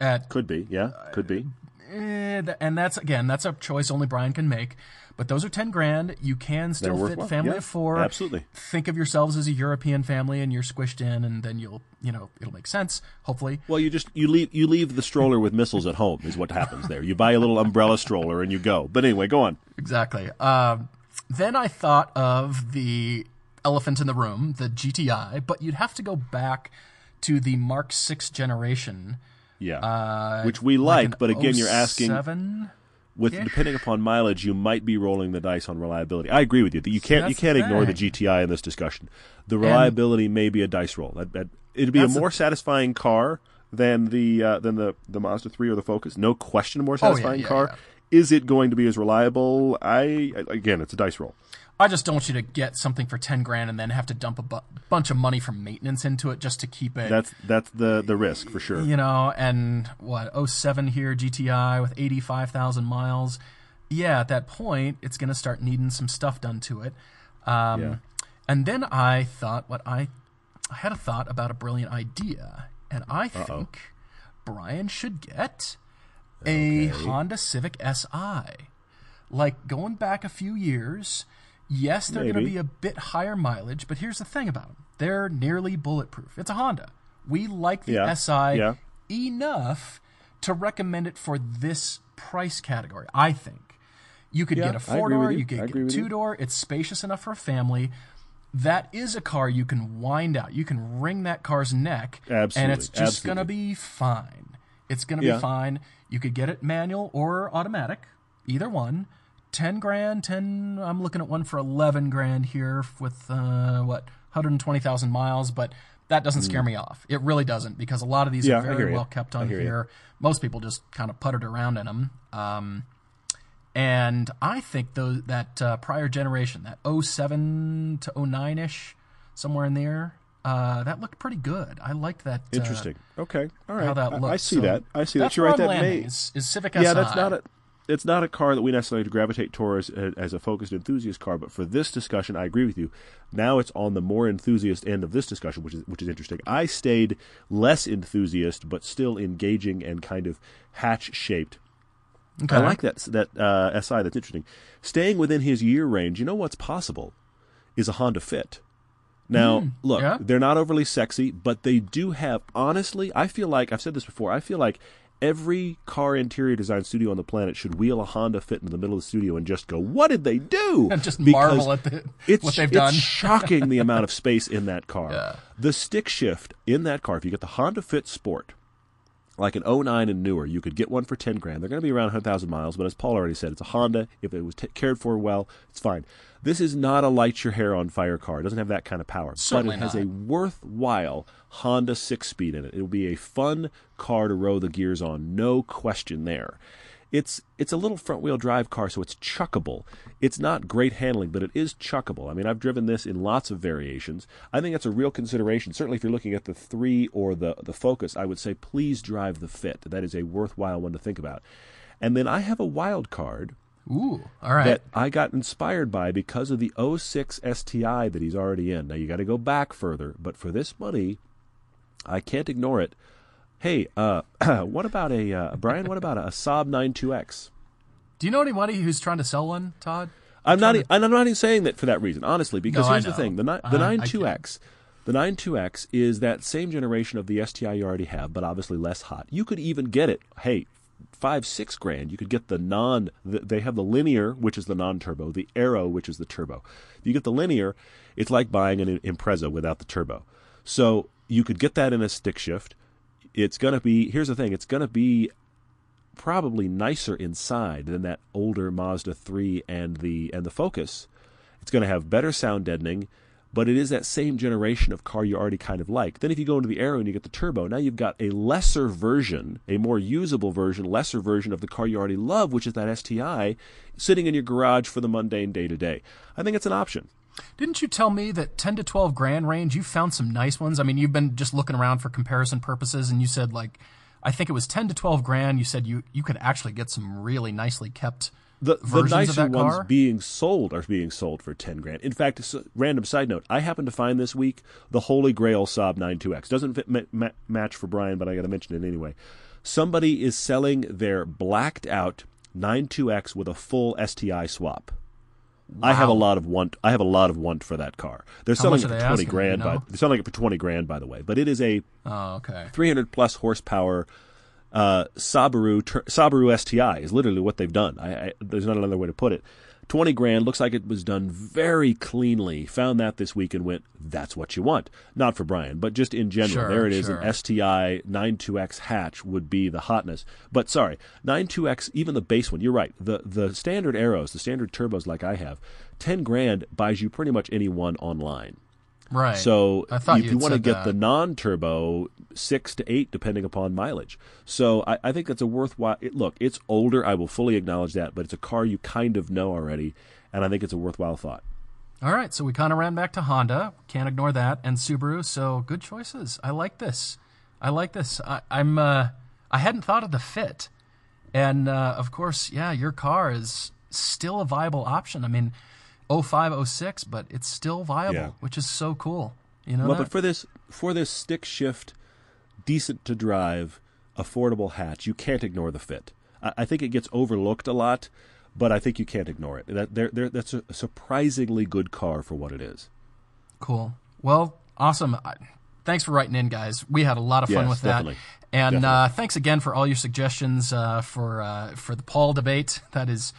S2: At
S3: Could be. Yeah, could be.
S2: Eh, and that's again, that's a choice only Brian can make. But those are ten grand. You can still fit
S3: worthwhile.
S2: family
S3: Yeah,
S2: of four.
S3: absolutely.
S2: Think of yourselves as a European family, and you're squished in, and then you'll, you know, it'll make sense. Hopefully,
S3: Well, you just you leave you leave the stroller with missiles at home is what happens there. You buy a little umbrella stroller and you go. But anyway, go on.
S2: exactly. Um, then I thought of the elephant in the room, the GTI, but you'd have to go back to the Mark Six generation.
S3: Yeah,
S2: Uh,
S3: which we like, but again, you're asking
S2: seven.
S3: with depending upon mileage, you might be rolling the dice on reliability. I agree with you that you can't you can't
S2: the
S3: ignore the. GTI in this discussion. The reliability may be a dice roll. That, that, it'd be a more satisfying car than the uh, than the the Mazda three or the Focus. No question, a more
S2: Oh, yeah,
S3: satisfying
S2: yeah,
S3: car. Is it going to be as reliable? I again, it's a dice roll.
S2: I just don't want you to get something for ten grand and then have to dump a bu- bunch of money from maintenance into it just to keep it.
S3: That's that's the the risk for sure.
S2: you know, and what 07 here GTI with eighty five thousand miles. Yeah, at that point, it's going to start needing some stuff done to it. Um,
S3: Yeah.
S2: And then I thought, what I, I had a thought about a brilliant idea, and I think Brian should get a Honda Civic Si. Like going back a few years, yes, they're going to be a bit higher mileage, but here's the thing about them: they're nearly bulletproof. It's a Honda. We like the
S3: Yeah,
S2: Si
S3: yeah.
S2: enough to recommend it for this price category. I think you could
S3: Yeah,
S2: get a four door,
S3: you.
S2: you could get a two door. It's spacious enough for a family. That is a car you can wind out. You can wring that car's neck, and it's just going to be fine. It's going to be fine. You could get it manual or automatic, either one. Ten grand, ten. I'm looking at one for eleven grand here with uh, what 120,000 miles, but that doesn't scare me off. It really doesn't because a lot of these
S3: Hmm. Yeah,
S2: are very well kept on
S3: hear you.
S2: here. Most people just kind of puttered around in them. Um, and I think those that uh, prior generation, that 07 to 09 ish, somewhere in there, uh, that looked pretty good. I liked that. uh,
S3: Interesting. okay. All right.
S2: how that
S3: I-
S2: looks.
S3: I, see
S2: So
S3: that. I see that. You're right. That may.
S2: is, is Civic
S3: Yeah,
S2: Si.
S3: that's not a. It's not a car that we necessarily gravitate towards as, a focused enthusiast car, but for this discussion, I agree with you. Now it's on the more enthusiast end of this discussion, which is which is interesting. I stayed less enthusiast, but still engaging and kind of hatch shaped.
S2: Okay.
S3: I like that that uh, SI. That's interesting. Staying within his year range, you know what's possible is a Honda Fit. Now, look,
S2: yeah.
S3: they're not overly sexy, but they do have. Honestly, I feel like I've said this before. I feel like every car interior design studio on the planet should wheel a Honda Fit into the middle of the studio and just go, "What did they do?"
S2: And just
S3: Because
S2: marvel at the,
S3: it's,
S2: what they've
S3: it's
S2: done.
S3: shocking the amount of space in that car.
S2: Yeah.
S3: The stick shift in that car, if you get the Honda Fit Sport, like an 09 and newer, you could get one for 10 grand. They're going to be around 100,000 miles, but as Paul already said, it's a Honda. If it was t- cared for well, it's fine. This is not a light your hair on fire car. It doesn't have that kind of power.
S2: Certainly
S3: but it has a worthwhile Honda six speed in it. It'll be a fun car to row the gears on, no question there. It's it's a little front wheel drive car, so it's chuckable. It's not great handling, but it is chuckable. I mean, I've driven this in lots of variations. I think that's a real consideration. Certainly, if you're looking at the three or the the Focus, I would say please drive the Fit. That is a worthwhile one to think about. And then I have a wild card
S2: Ooh, all right.
S3: that I got inspired by because of the 06 STI that he's already in. Now you got to go back further, but for this money, I can't ignore it. Hey, uh, what about a uh, Brian? What about a, Saab 92X?
S2: Do you know anybody who's trying to sell one, Todd?
S3: I'm not. e- I'm not even saying that for that reason, honestly, because
S2: No,
S3: here's the thing: the ni- the
S2: uh,
S3: 92X, The 92X is that same generation of the STI you already have, but obviously less hot. You could even get it, hey, five, six grand. You could get the non, they have the linear, which is the non turbo, the aero, which is the turbo. If you get the linear, it's like buying an Impreza without the turbo. So you could get that in a stick shift. It's going to be, here's the thing, it's going to be probably nicer inside than that older Mazda 3 and the and the Focus. It's going to have better sound deadening but it is that same generation of car you already kind of like. Then if you go into the Aero and you get the turbo, now you've got a lesser version, a more usable version, lesser version of the car you already love, which is that STI, sitting in your garage for the mundane day to day. I think it's an option.
S2: Didn't you tell me that 10 to 12 grand range, you found some nice ones? I mean, you've been just looking around for comparison purposes, and you said, like, I think it was 10 to 12 grand. You said you, you could actually get some really nicely kept
S3: the, the nicer ones being sold are being sold for 10 grand. In fact, random side note, I happened to find this week the Holy Grail Saab 92X. Doesn't fit, ma- ma- match for Brian, but I got to mention it anyway. Somebody is selling their blacked out 92X with a full STI swap. Wow. I have a lot of want. I have a lot of want for that car. They're
S2: How
S3: selling it
S2: for
S3: twenty grand. You know? by, they're selling it for twenty grand, by the way. But it is a
S2: oh, okay.
S3: three hundred plus horsepower uh, Subaru Subaru STI is literally what they've done. I, I, there's not another way to put it. 20 grand looks like it was done very cleanly. Found that this week and went, that's what you want. Not for Brian, but just in general.
S2: Sure,
S3: there it is.
S2: sure.
S3: An STI 92X hatch would be the hotness. But sorry, 92X, even the base one, you're right. The, the standard Aeros, the standard turbos like I have, 10 grand buys you pretty much any one online.
S2: Right.
S3: So
S2: I thought
S3: if you want to get
S2: that.
S3: the non-turbo, six to eight, depending upon mileage. So I, I think that's a worthwhile. It, look, it's older. I will fully acknowledge that, but it's a car you kind of know already, and I think it's a worthwhile thought.
S2: All right, so we kind of ran back to Honda. Can't ignore that, and Subaru. So good choices. I like this. I like this. I, am uh, I hadn't thought of the fit, and uh, of course, yeah, your car is still a viable option. I mean 05, 06, but it's still viable,
S3: Yeah.
S2: which is so cool. You know
S3: Well,
S2: that?
S3: but for this for this stick shift, decent to drive, affordable hatch, you can't ignore the fit. I, I think it gets overlooked a lot, but I think you can't ignore it. That they're, they're, that's a surprisingly good car for what it is.
S2: Cool. Well, awesome. I, thanks for writing in, guys. We had a lot of fun
S3: Yes,
S2: with
S3: definitely.
S2: that. And uh, thanks again for all your suggestions uh, for uh, for the Paul debate. That is,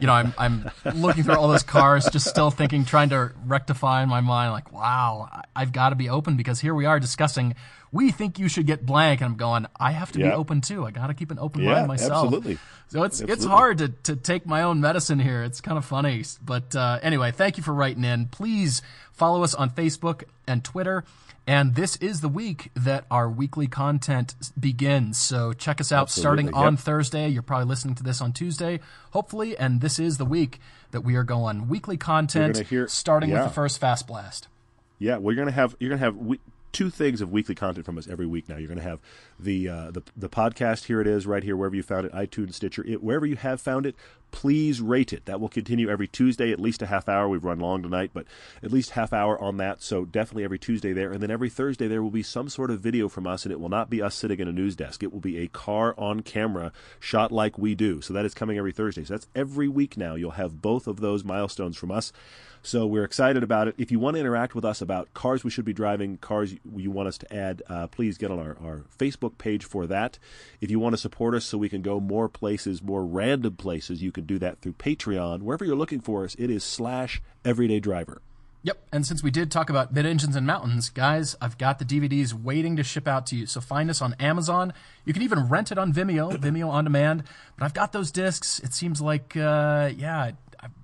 S2: you know, I'm I'm looking through all those cars, just still thinking, trying to rectify in my mind, like, wow, I've got to be open because here we are discussing. We think you should get blank, and I'm going. I have to be open too. I got to keep an open
S3: Yeah,
S2: mind myself.
S3: absolutely.
S2: So it's it's hard to, to take my own medicine here. It's kind of funny. But uh, anyway, thank you for writing in. Please follow us on Facebook and Twitter. And this is the week that our weekly content begins. So check us out starting
S3: Absolutely,
S2: on. Thursday. You're probably listening to this on Tuesday, hopefully. And this is the week that we are going weekly content
S3: hear-
S2: starting with the first Fast Blast.
S3: Yeah, well, you're gonna have you're gonna have we, two things of weekly content from us every week now. You're gonna have the uh, the the podcast. Here it is, right here, wherever you found it, iTunes, Stitcher, it, wherever you have found it. Please rate it. That will continue every Tuesday, at least a half hour. We've run long tonight, but at least half hour on that. So definitely every Tuesday there, and then every Thursday there will be some sort of video from us, and it will not be us sitting in a news desk. It will be a car on camera shot like we do. So that is coming every Thursday. So that's every week now. You'll have both of those milestones from us. So we're excited about it. If you want to interact with us about cars we should be driving, cars you- want us to add, uh, please get on our, our Facebook page for that. If you want to support us so we can go more places, more random places, you can do that through Patreon. Wherever you're looking for us, it is slash Everyday Driver.
S2: Yep. And since we did talk about mid engines and mountains, guys, I've got the DVDs waiting to ship out to you. So find us on Amazon. You can even rent it on Vimeo, Vimeo on demand. But I've got those discs. It seems like, uh, yeah,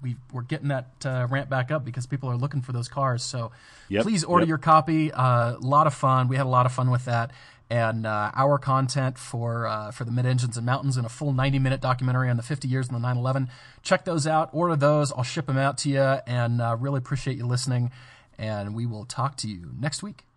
S2: we, we're getting that uh, ramp back up because people are looking for those cars. So
S3: Yep,
S2: please order
S3: yep.
S2: your copy. A lot of fun. We had a lot of fun with that. And uh, our content for uh, for the mid engines and mountains and a full 90 minute documentary on the 50 years in the 911. Check those out. Order those. I'll ship them out to you. And uh, really appreciate you listening. And we will talk to you next week.